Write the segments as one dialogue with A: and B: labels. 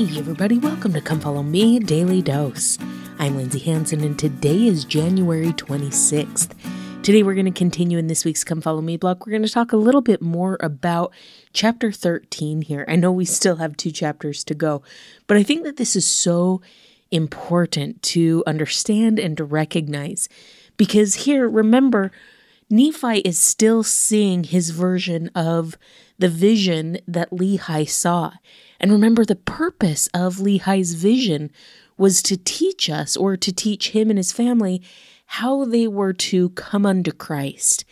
A: Hey, everybody, welcome to Come Follow Me Daily Dose. I'm Lindsay Hanson, and today is January 26th. Today, we're going to continue in this week's Come Follow Me blog. We're going to talk a little bit more about chapter 13 here. I know we still have two chapters to go, but I think that this is so important to understand and to recognize because here, remember, Nephi is still seeing his version of the vision that Lehi saw. And remember, the purpose of Lehi's vision was to teach us, or to teach him and his family, how they were to come unto Christ,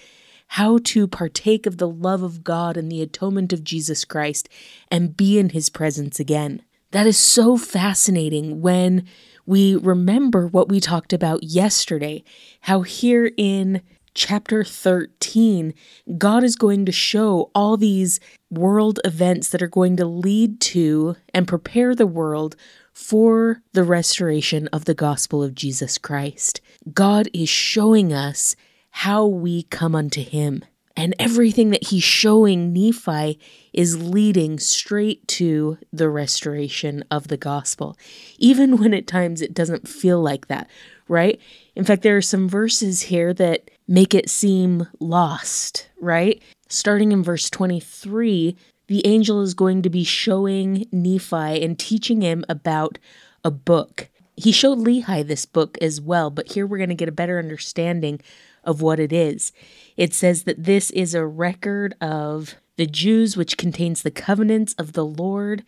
A: how to partake of the love of God and the atonement of Jesus Christ, and be in his presence again. That is so fascinating when we remember what we talked about yesterday, how here in chapter 13, God is going to show all these world events that are going to lead to and prepare the world for the restoration of the gospel of Jesus Christ. God is showing us how we come unto Him. And everything that he's showing Nephi is leading straight to the restoration of the gospel, even when at times it doesn't feel like that, right? In fact, there are some verses here that make it seem lost, right? Starting in verse 23, the angel is going to be showing Nephi and teaching him about a book. He showed Lehi this book as well, but here we're going to get a better understanding of what it is. It says that this is a record of the Jews, which contains the covenants of the Lord.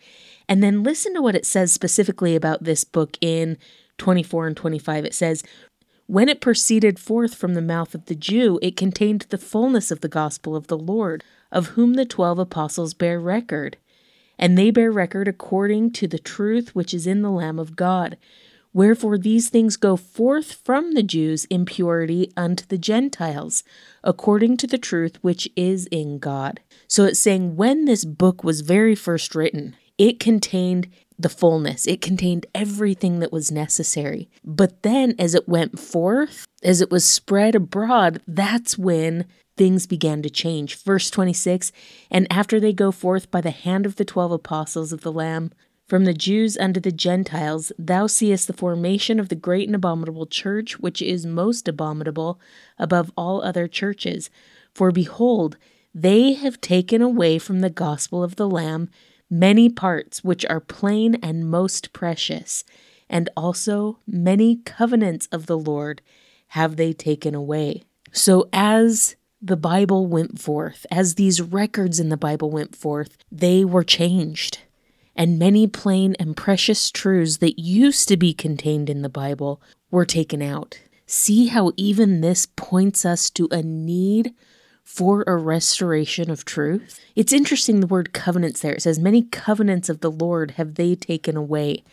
A: And then listen to what it says specifically about this book in 24 and 25. It says, When it proceeded forth from the mouth of the Jew, it contained the fullness of the gospel of the Lord, of whom the twelve apostles bear record. And they bear record according to the truth which is in the Lamb of God. Wherefore these things go forth from the Jews in purity unto the Gentiles, according to the truth which is in God. So it's saying when this book was very first written, it contained the fullness, it contained everything that was necessary. But then as it went forth, as it was spread abroad, that's when things began to change. Verse 26 And after they go forth by the hand of the twelve apostles of the Lamb, from the Jews unto the Gentiles, thou seest the formation of the great and abominable church, which is most abominable above all other churches. For behold, they have taken away from the gospel of the Lamb many parts which are plain and most precious, and also many covenants of the Lord have they taken away. So, as the Bible went forth, as these records in the Bible went forth, they were changed and many plain and precious truths that used to be contained in the Bible were taken out. See how even this points us to a need for a restoration of truth? It's interesting the word covenants there. It says, Many covenants of the Lord have they taken away.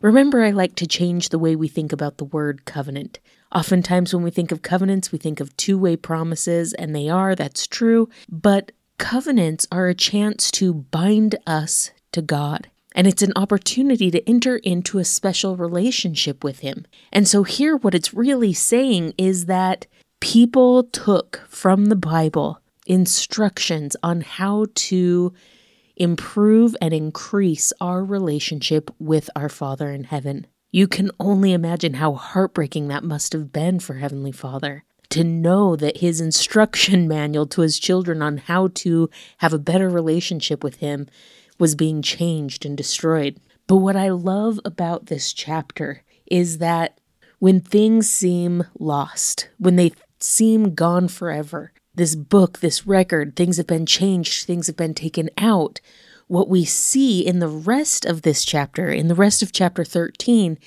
A: Remember, I like to change the way we think about the word covenant. Oftentimes, when we think of covenants, we think of two way promises, and they are, that's true. But covenants are a chance to bind us to God. And it's an opportunity to enter into a special relationship with Him. And so, here, what it's really saying is that people took from the Bible instructions on how to improve and increase our relationship with our Father in heaven. You can only imagine how heartbreaking that must have been for Heavenly Father to know that his instruction manual to his children on how to have a better relationship with him was being changed and destroyed. But what I love about this chapter is that when things seem lost, when they seem gone forever, this book, this record, things have been changed, things have been taken out. What we see in the rest of this chapter, in the rest of chapter 13,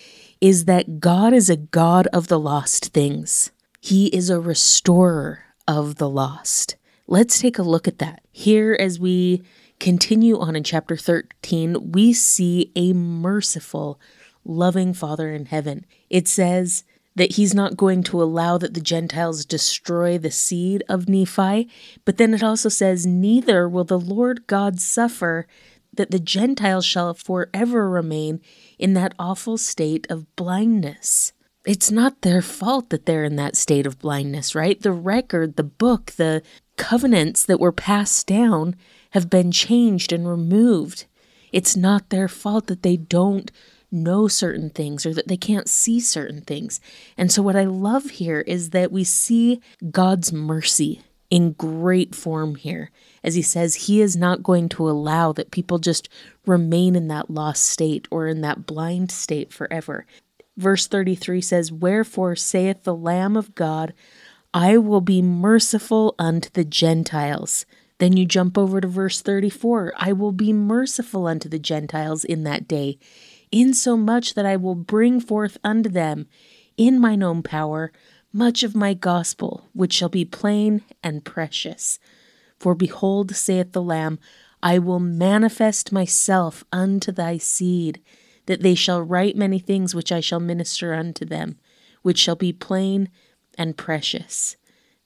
A: is that God is a God of the lost things. He is a restorer of the lost. Let's take a look at that. Here, as we continue on in chapter 13, we see a merciful, loving Father in heaven. It says that he's not going to allow that the Gentiles destroy the seed of Nephi, but then it also says, Neither will the Lord God suffer that the Gentiles shall forever remain in that awful state of blindness. It's not their fault that they're in that state of blindness, right? The record, the book, the covenants that were passed down have been changed and removed. It's not their fault that they don't know certain things or that they can't see certain things. And so, what I love here is that we see God's mercy in great form here. As he says, he is not going to allow that people just remain in that lost state or in that blind state forever. Verse 33 says, Wherefore saith the Lamb of God, I will be merciful unto the Gentiles. Then you jump over to verse 34 I will be merciful unto the Gentiles in that day, insomuch that I will bring forth unto them in mine own power much of my gospel, which shall be plain and precious. For behold, saith the Lamb, I will manifest myself unto thy seed, that they shall write many things which I shall minister unto them, which shall be plain and precious.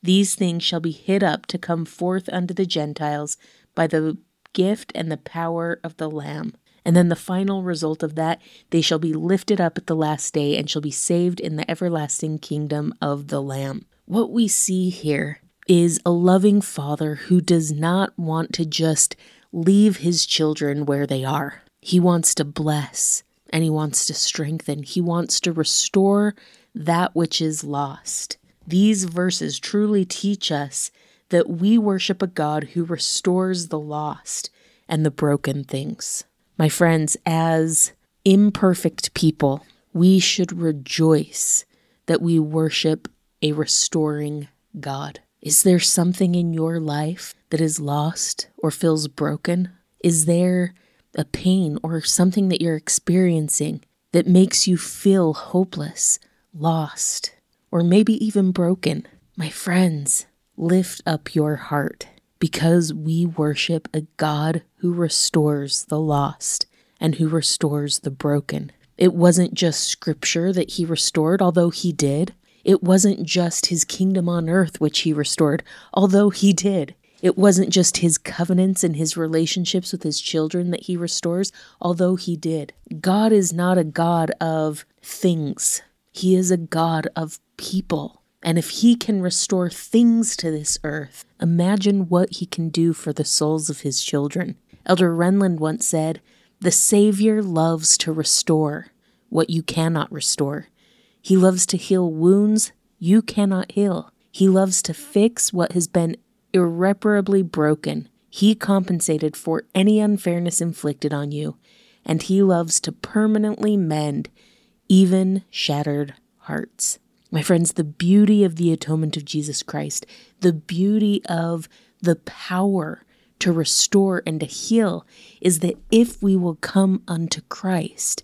A: These things shall be hid up to come forth unto the Gentiles by the gift and the power of the Lamb. And then the final result of that, they shall be lifted up at the last day and shall be saved in the everlasting kingdom of the Lamb. What we see here is a loving father who does not want to just leave his children where they are. He wants to bless and he wants to strengthen. He wants to restore that which is lost. These verses truly teach us that we worship a God who restores the lost and the broken things. My friends, as imperfect people, we should rejoice that we worship a restoring God. Is there something in your life that is lost or feels broken? Is there a pain or something that you're experiencing that makes you feel hopeless, lost, or maybe even broken? My friends, lift up your heart because we worship a God who restores the lost and who restores the broken. It wasn't just scripture that he restored, although he did. It wasn't just his kingdom on earth which he restored, although he did. It wasn't just his covenants and his relationships with his children that he restores, although he did. God is not a God of things, he is a God of people. And if he can restore things to this earth, imagine what he can do for the souls of his children. Elder Renlund once said, The Savior loves to restore what you cannot restore. He loves to heal wounds you cannot heal. He loves to fix what has been irreparably broken. He compensated for any unfairness inflicted on you, and he loves to permanently mend even shattered hearts. My friends, the beauty of the atonement of Jesus Christ, the beauty of the power to restore and to heal is that if we will come unto Christ,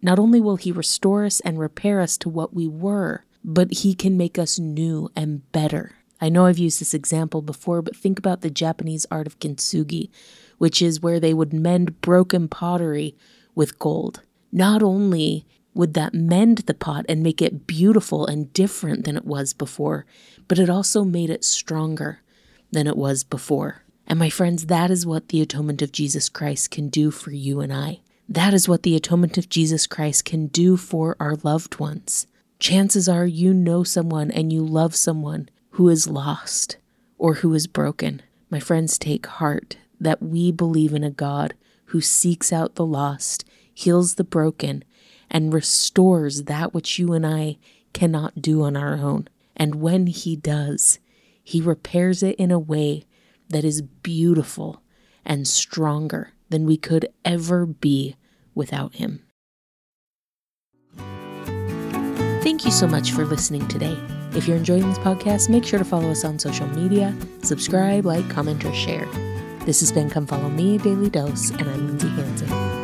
A: not only will He restore us and repair us to what we were, but He can make us new and better. I know I've used this example before, but think about the Japanese art of kintsugi, which is where they would mend broken pottery with gold. Not only would that mend the pot and make it beautiful and different than it was before, but it also made it stronger than it was before. And my friends, that is what the atonement of Jesus Christ can do for you and I. That is what the atonement of Jesus Christ can do for our loved ones. Chances are you know someone and you love someone who is lost or who is broken. My friends, take heart that we believe in a God who seeks out the lost, heals the broken, and restores that which you and I cannot do on our own. And when He does, He repairs it in a way that is beautiful and stronger than we could ever be without Him. Thank you so much for listening today. If you're enjoying this podcast, make sure to follow us on social media, subscribe, like, comment, or share. This has been Come Follow Me Daily Dose, and I'm Lindsay Hanson.